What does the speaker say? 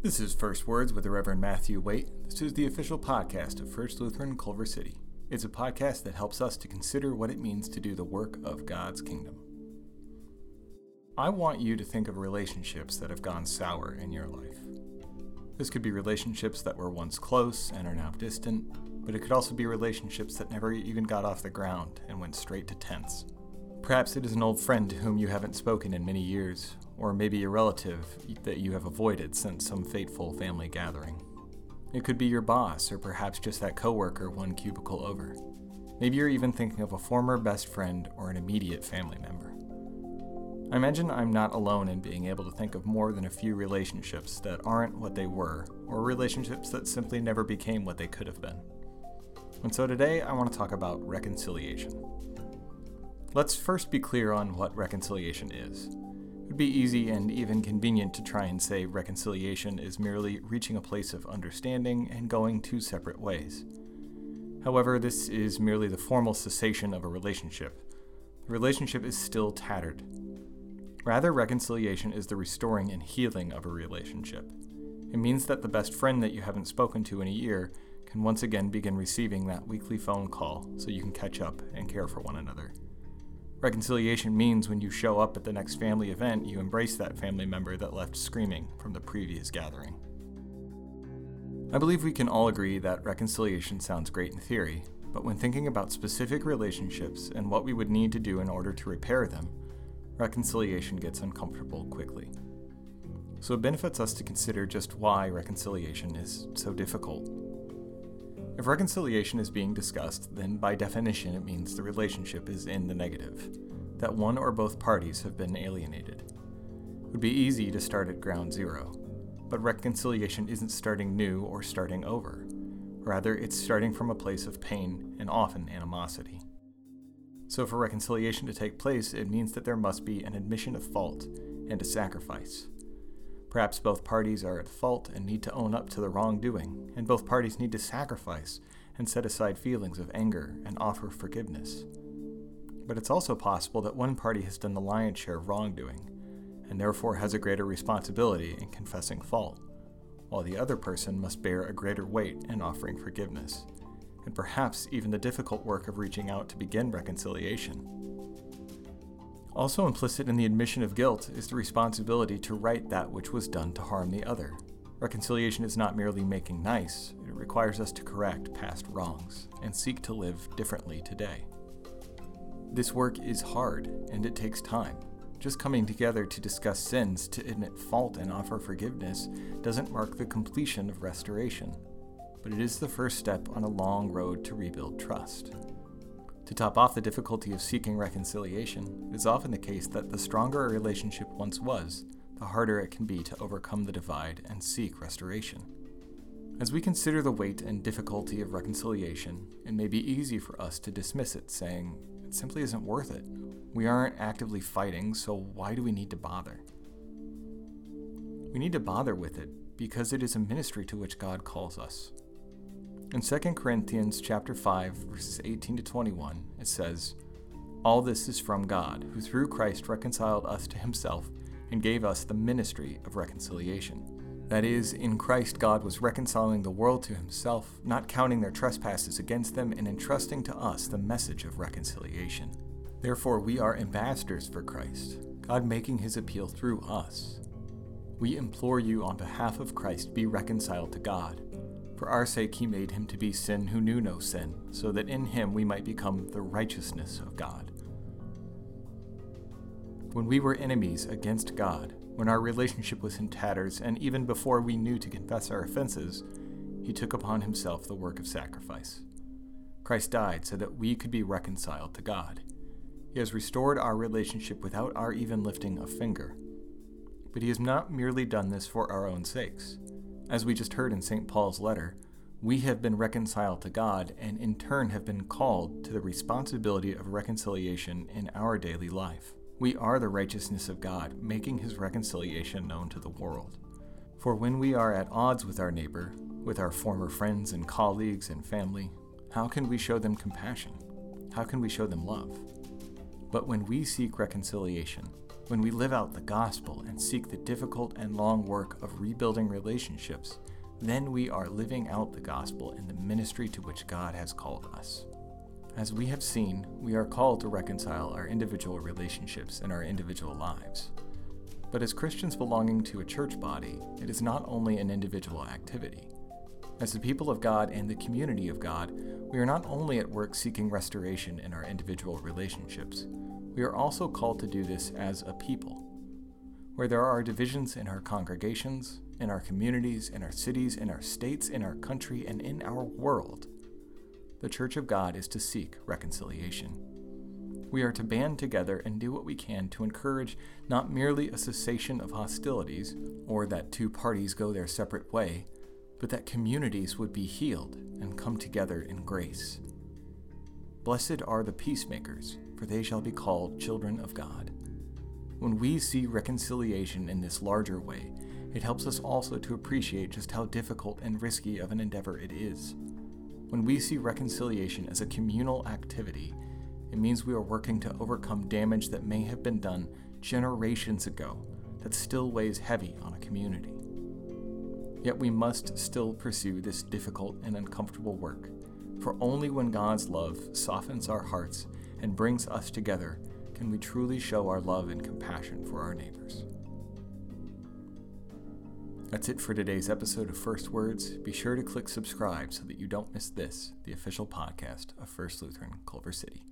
This is First Words with the Reverend Matthew Waite. This is the official podcast of First Lutheran Culver City. It's a podcast that helps us to consider what it means to do the work of God's kingdom. I want you to think of relationships that have gone sour in your life. This could be relationships that were once close and are now distant, but it could also be relationships that never even got off the ground and went straight to tense. Perhaps it is an old friend to whom you haven't spoken in many years, or maybe a relative that you have avoided since some fateful family gathering. It could be your boss, or perhaps just that coworker one cubicle over. Maybe you're even thinking of a former best friend or an immediate family member. I imagine I'm not alone in being able to think of more than a few relationships that aren't what they were, or relationships that simply never became what they could have been. And so today I want to talk about reconciliation. Let's first be clear on what reconciliation is It would be easy and even convenient to try and say reconciliation is merely reaching a place of understanding and going two separate ways. However, this is merely the formal cessation of a relationship. The relationship is still tattered. Rather, reconciliation is the restoring and healing of a relationship. It means that the best friend that you haven't spoken to in a year can once again begin receiving that weekly phone call so you can catch up and care for one another. Reconciliation means when you show up at the next family event, you embrace that family member that left screaming from the previous gathering. I believe we can all agree that reconciliation sounds great in theory, but when thinking about specific relationships and what we would need to do in order to repair them, reconciliation gets uncomfortable quickly. So it benefits us to consider just why reconciliation is so difficult if reconciliation is being discussed, then by definition it means the relationship is in the negative, that one or both parties have been alienated. It would be easy to start at ground zero, but reconciliation isn't starting new or starting over. Rather, it's starting from a place of pain and often animosity. So, for reconciliation to take place, it means that there must be an admission of fault and a sacrifice. Perhaps both parties are at fault and need to own up to the wrongdoing, and both parties need to sacrifice and set aside feelings of anger and offer forgiveness. But it's also possible that one party has done the lion's share of wrongdoing, and therefore has a greater responsibility in confessing fault, while the other person must bear a greater weight in offering forgiveness, and perhaps even the difficult work of reaching out to begin reconciliation. Also implicit in the admission of guilt is the responsibility to right that which was done to harm the other. Reconciliation is not merely making nice, it requires us to correct past wrongs and seek to live differently today. This work is hard and it takes time. Just coming together to discuss sins, to admit fault, and offer forgiveness doesn't mark the completion of restoration, but it is the first step on a long road to rebuild trust. To top off the difficulty of seeking reconciliation, it is often the case that the stronger a relationship once was, the harder it can be to overcome the divide and seek restoration. As we consider the weight and difficulty of reconciliation, it may be easy for us to dismiss it, saying, it simply isn't worth it. We aren't actively fighting, so why do we need to bother? We need to bother with it because it is a ministry to which God calls us. In 2 Corinthians chapter 5 verses 18 to 21, it says, "All this is from God, who through Christ reconciled us to himself and gave us the ministry of reconciliation." That is, in Christ God was reconciling the world to himself, not counting their trespasses against them and entrusting to us the message of reconciliation. Therefore, we are ambassadors for Christ, God making his appeal through us. We implore you on behalf of Christ be reconciled to God. For our sake he made him to be sin who knew no sin, so that in him we might become the righteousness of God. When we were enemies against God, when our relationship was in tatters, and even before we knew to confess our offenses, he took upon himself the work of sacrifice. Christ died so that we could be reconciled to God. He has restored our relationship without our even lifting a finger. But he has not merely done this for our own sakes. As we just heard in St. Paul's letter, we have been reconciled to God and in turn have been called to the responsibility of reconciliation in our daily life. We are the righteousness of God, making his reconciliation known to the world. For when we are at odds with our neighbor, with our former friends and colleagues and family, how can we show them compassion? How can we show them love? But when we seek reconciliation, When we live out the gospel and seek the difficult and long work of rebuilding relationships, then we are living out the gospel in the ministry to which God has called us. As we have seen, we are called to reconcile our individual relationships and our individual lives. But as Christians belonging to a church body, it is not only an individual activity. As the people of God and the community of God, we are not only at work seeking restoration in our individual relationships, we are also called to do this as a people. Where there are divisions in our congregations, in our communities, in our cities, in our states, in our country, and in our world, the Church of God is to seek reconciliation. We are to band together and do what we can to encourage not merely a cessation of hostilities, or that two parties go their separate way, but that communities would be healed and come together in grace. Blessed are the peacemakers, for they shall be called children of God. When we see reconciliation in this larger way, it helps us also to appreciate just how difficult and risky of an endeavor it is. When we see reconciliation as a communal activity, it means we are working to overcome damage that may have been done generations ago that still weighs heavy on a community. Yet we must still pursue this difficult and uncomfortable work, for only when God's love softens our hearts and brings us together can we truly show our love and compassion for our neighbors. That's it for today's episode of First Words. Be sure to click subscribe so that you don't miss this, the official podcast of First Lutheran Culver City.